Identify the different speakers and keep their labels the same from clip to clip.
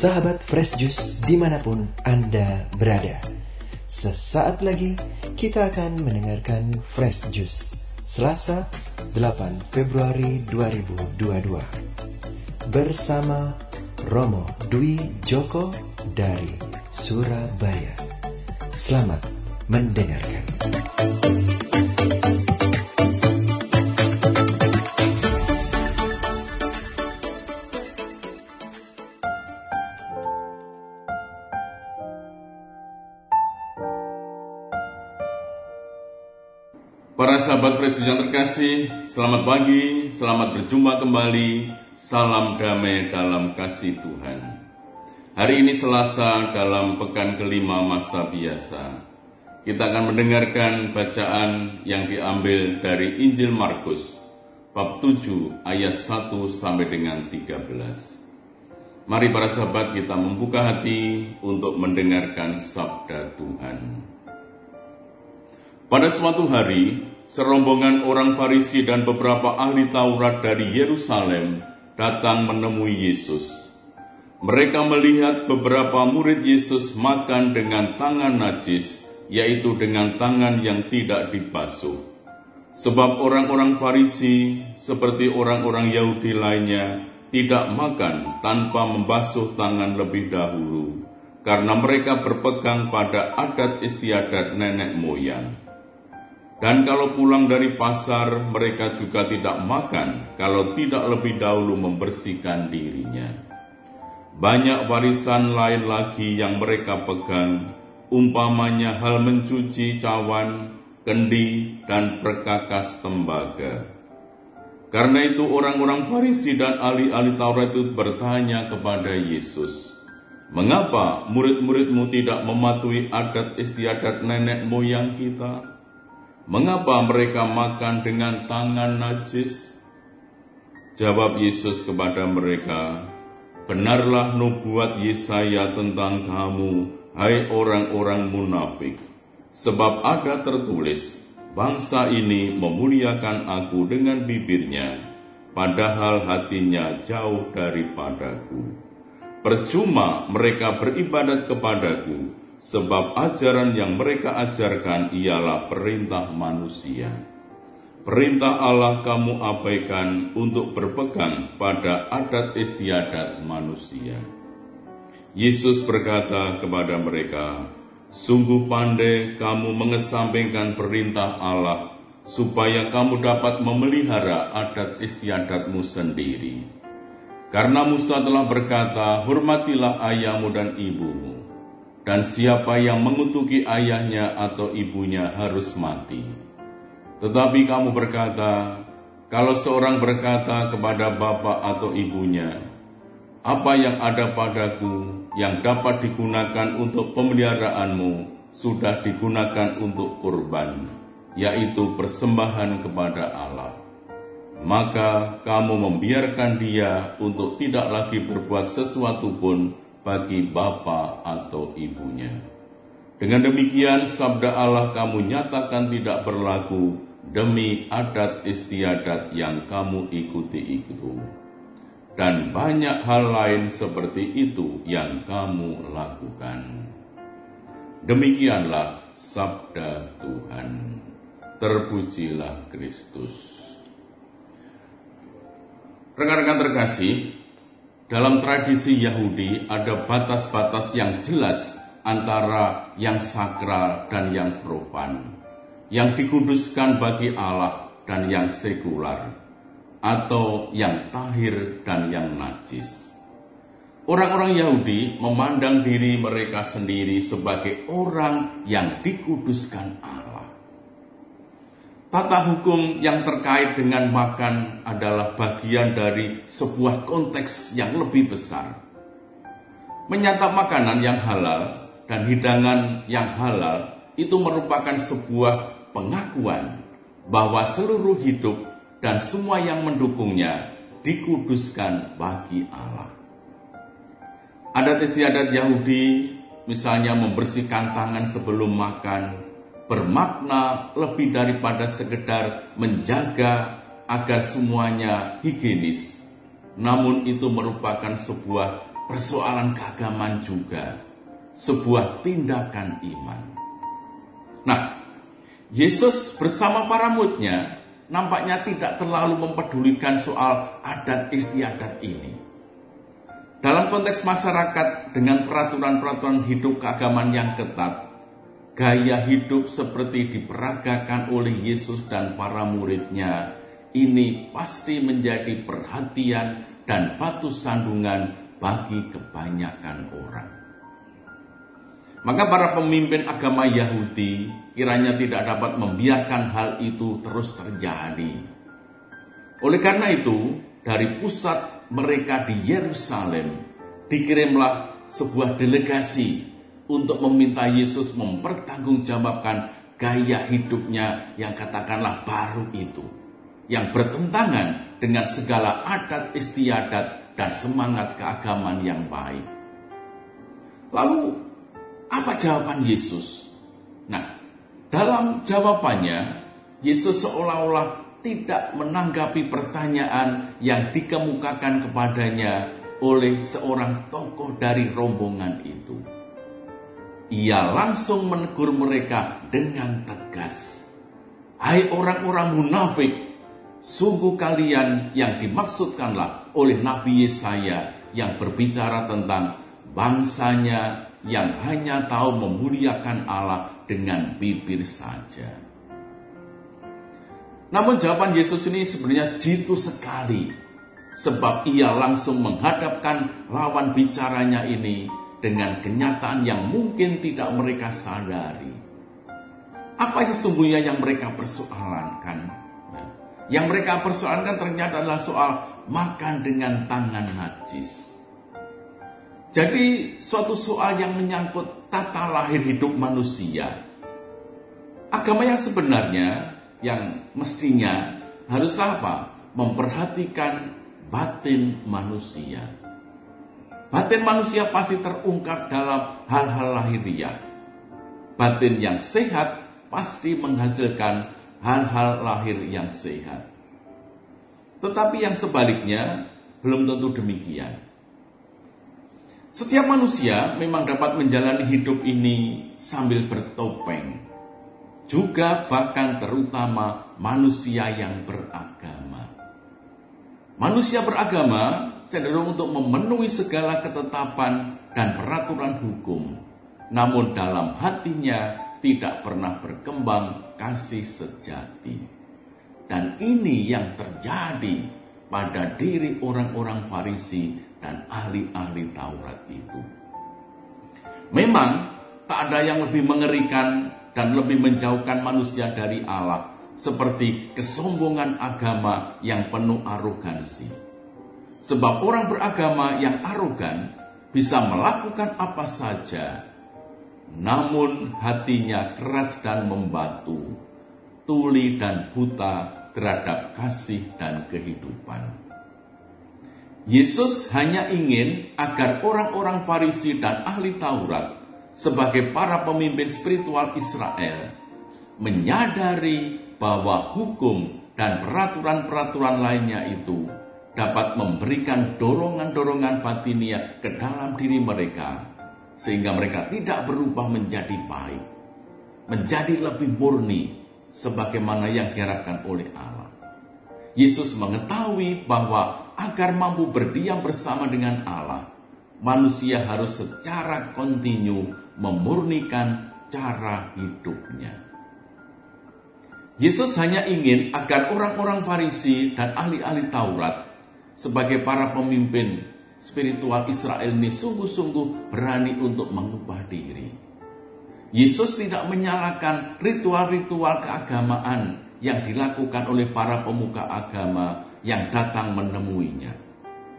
Speaker 1: Sahabat Fresh Juice di mana pun Anda berada. Sesaat lagi kita akan mendengarkan Fresh Juice Selasa 8 Februari 2022 Bersama Romo Dwi Joko dari Surabaya. Selamat mendengarkan
Speaker 2: sahabat Fresh yang terkasih, selamat pagi, selamat berjumpa kembali, salam damai dalam kasih Tuhan. Hari ini Selasa dalam pekan kelima masa biasa. Kita akan mendengarkan bacaan yang diambil dari Injil Markus, bab 7 ayat 1 sampai dengan 13. Mari para sahabat kita membuka hati untuk mendengarkan sabda Tuhan. Pada suatu hari, serombongan orang Farisi dan beberapa ahli Taurat dari Yerusalem datang menemui Yesus. Mereka melihat beberapa murid Yesus makan dengan tangan najis, yaitu dengan tangan yang tidak dibasuh. Sebab orang-orang Farisi, seperti orang-orang Yahudi lainnya, tidak makan tanpa membasuh tangan lebih dahulu, karena mereka berpegang pada adat istiadat nenek moyang. Dan kalau pulang dari pasar, mereka juga tidak makan kalau tidak lebih dahulu membersihkan dirinya. Banyak warisan lain lagi yang mereka pegang, umpamanya hal mencuci cawan, kendi, dan perkakas tembaga. Karena itu orang-orang Farisi dan ahli-ahli Taurat itu bertanya kepada Yesus, Mengapa murid-muridmu tidak mematuhi adat istiadat nenek moyang kita? Mengapa mereka makan dengan tangan najis? Jawab Yesus kepada mereka, Benarlah nubuat Yesaya tentang kamu, hai orang-orang munafik. Sebab ada tertulis, bangsa ini memuliakan aku dengan bibirnya, padahal hatinya jauh daripadaku. Percuma mereka beribadat kepadaku, sebab ajaran yang mereka ajarkan ialah perintah manusia. Perintah Allah kamu abaikan untuk berpegang pada adat istiadat manusia. Yesus berkata kepada mereka, Sungguh pandai kamu mengesampingkan perintah Allah, supaya kamu dapat memelihara adat istiadatmu sendiri. Karena Musa telah berkata, Hormatilah ayahmu dan ibumu, dan siapa yang mengutuki ayahnya atau ibunya harus mati. Tetapi kamu berkata, kalau seorang berkata kepada bapak atau ibunya, apa yang ada padaku yang dapat digunakan untuk pemeliharaanmu sudah digunakan untuk kurban, yaitu persembahan kepada Allah. Maka kamu membiarkan dia untuk tidak lagi berbuat sesuatu pun bagi bapak atau ibunya. Dengan demikian sabda Allah kamu nyatakan tidak berlaku demi adat istiadat yang kamu ikuti itu. Dan banyak hal lain seperti itu yang kamu lakukan. Demikianlah sabda Tuhan. Terpujilah Kristus. Rekan-rekan terkasih, dalam tradisi Yahudi ada batas-batas yang jelas antara yang sakral dan yang profan, yang dikuduskan bagi Allah dan yang sekular, atau yang tahir dan yang najis. Orang-orang Yahudi memandang diri mereka sendiri sebagai orang yang dikuduskan Allah. Tata hukum yang terkait dengan makan adalah bagian dari sebuah konteks yang lebih besar. Menyantap makanan yang halal dan hidangan yang halal itu merupakan sebuah pengakuan bahwa seluruh hidup dan semua yang mendukungnya dikuduskan bagi Allah. Adat istiadat Yahudi misalnya membersihkan tangan sebelum makan, bermakna lebih daripada sekedar menjaga agar semuanya higienis. Namun itu merupakan sebuah persoalan keagamaan juga sebuah tindakan iman. Nah, Yesus bersama para muridnya nampaknya tidak terlalu mempedulikan soal adat istiadat ini. Dalam konteks masyarakat dengan peraturan-peraturan hidup keagamaan yang ketat, gaya hidup seperti diperagakan oleh Yesus dan para muridnya ini pasti menjadi perhatian dan batu sandungan bagi kebanyakan orang. Maka para pemimpin agama Yahudi kiranya tidak dapat membiarkan hal itu terus terjadi. Oleh karena itu, dari pusat mereka di Yerusalem dikirimlah sebuah delegasi untuk meminta Yesus mempertanggungjawabkan gaya hidupnya yang katakanlah baru itu. Yang bertentangan dengan segala adat istiadat dan semangat keagamaan yang baik. Lalu, apa jawaban Yesus? Nah, dalam jawabannya, Yesus seolah-olah tidak menanggapi pertanyaan yang dikemukakan kepadanya oleh seorang tokoh dari rombongan itu ia langsung menegur mereka dengan tegas. Hai orang-orang munafik, sungguh kalian yang dimaksudkanlah oleh Nabi Yesaya yang berbicara tentang bangsanya yang hanya tahu memuliakan Allah dengan bibir saja. Namun jawaban Yesus ini sebenarnya jitu sekali. Sebab ia langsung menghadapkan lawan bicaranya ini dengan kenyataan yang mungkin tidak mereka sadari. Apa sesungguhnya yang mereka persoalankan? Nah, yang mereka persoalankan ternyata adalah soal makan dengan tangan najis. Jadi suatu soal yang menyangkut tata lahir hidup manusia. Agama yang sebenarnya yang mestinya haruslah apa? Memperhatikan batin manusia. Batin manusia pasti terungkap dalam hal-hal lahiriah. Batin yang sehat pasti menghasilkan hal-hal lahir yang sehat. Tetapi yang sebaliknya belum tentu demikian. Setiap manusia memang dapat menjalani hidup ini sambil bertopeng. Juga bahkan terutama manusia yang beragama. Manusia beragama cenderung untuk memenuhi segala ketetapan dan peraturan hukum, namun dalam hatinya tidak pernah berkembang kasih sejati. Dan ini yang terjadi pada diri orang-orang Farisi dan ahli-ahli Taurat itu. Memang tak ada yang lebih mengerikan dan lebih menjauhkan manusia dari Allah seperti kesombongan agama yang penuh arogansi Sebab orang beragama yang arogan bisa melakukan apa saja, namun hatinya keras dan membatu, tuli dan buta terhadap kasih dan kehidupan. Yesus hanya ingin agar orang-orang Farisi dan ahli Taurat sebagai para pemimpin spiritual Israel menyadari bahwa hukum dan peraturan-peraturan lainnya itu dapat memberikan dorongan-dorongan batinia ke dalam diri mereka, sehingga mereka tidak berubah menjadi baik, menjadi lebih murni, sebagaimana yang diharapkan oleh Allah. Yesus mengetahui bahwa agar mampu berdiam bersama dengan Allah, manusia harus secara kontinu memurnikan cara hidupnya. Yesus hanya ingin agar orang-orang Farisi dan ahli-ahli Taurat sebagai para pemimpin spiritual Israel ini sungguh-sungguh berani untuk mengubah diri. Yesus tidak menyalahkan ritual-ritual keagamaan yang dilakukan oleh para pemuka agama yang datang menemuinya.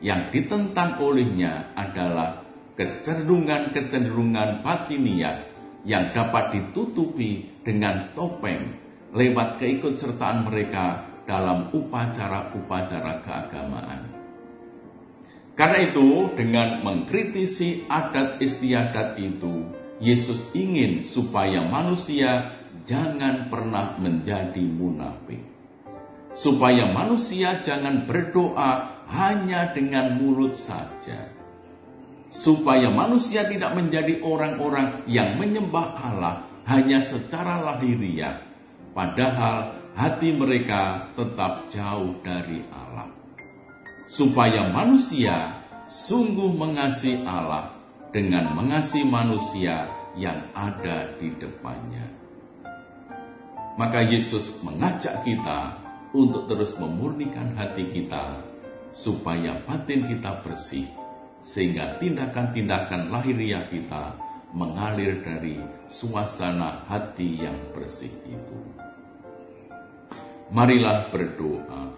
Speaker 2: Yang ditentang olehnya adalah kecenderungan-kecenderungan batiniah yang dapat ditutupi dengan topeng lewat keikutsertaan mereka dalam upacara-upacara keagamaan. Karena itu, dengan mengkritisi adat istiadat itu, Yesus ingin supaya manusia jangan pernah menjadi munafik. Supaya manusia jangan berdoa hanya dengan mulut saja. supaya manusia tidak menjadi orang-orang yang menyembah Allah hanya secara lahiriah, padahal hati mereka tetap jauh dari Allah. Supaya manusia sungguh mengasihi Allah dengan mengasihi manusia yang ada di depannya. Maka Yesus mengajak kita untuk terus memurnikan hati kita supaya batin kita bersih sehingga tindakan-tindakan lahiriah kita mengalir dari suasana hati yang bersih itu. Marilah berdoa.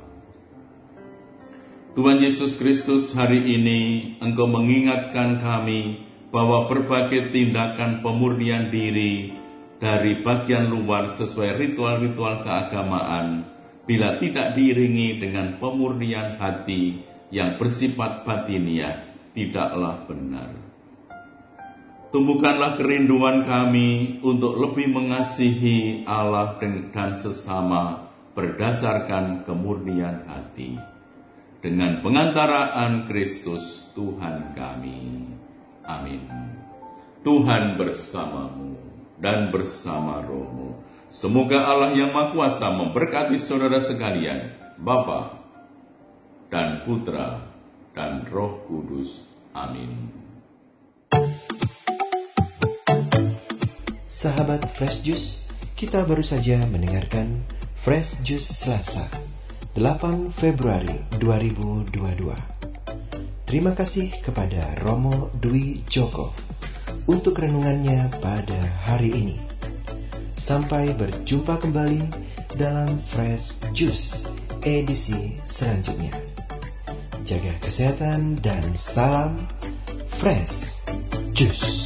Speaker 2: Tuhan Yesus Kristus, hari ini Engkau mengingatkan kami bahwa berbagai tindakan pemurnian diri dari bagian luar sesuai ritual-ritual keagamaan, bila tidak diiringi dengan pemurnian hati yang bersifat batiniah, tidaklah benar. Tumbuhkanlah kerinduan kami untuk lebih mengasihi Allah dan sesama berdasarkan kemurnian hati. Dengan pengantaraan Kristus Tuhan kami. Amin. Tuhan bersamamu dan bersama rohmu. Semoga Allah yang Maha Kuasa memberkati saudara sekalian, Bapa dan Putra dan Roh Kudus. Amin.
Speaker 1: Sahabat Fresh Juice, kita baru saja mendengarkan Fresh Juice Selasa, 8 Februari 2022. Terima kasih kepada Romo Dwi Joko untuk renungannya pada hari ini. Sampai berjumpa kembali dalam Fresh Juice edisi selanjutnya jaga kesehatan, dan salam fresh juice.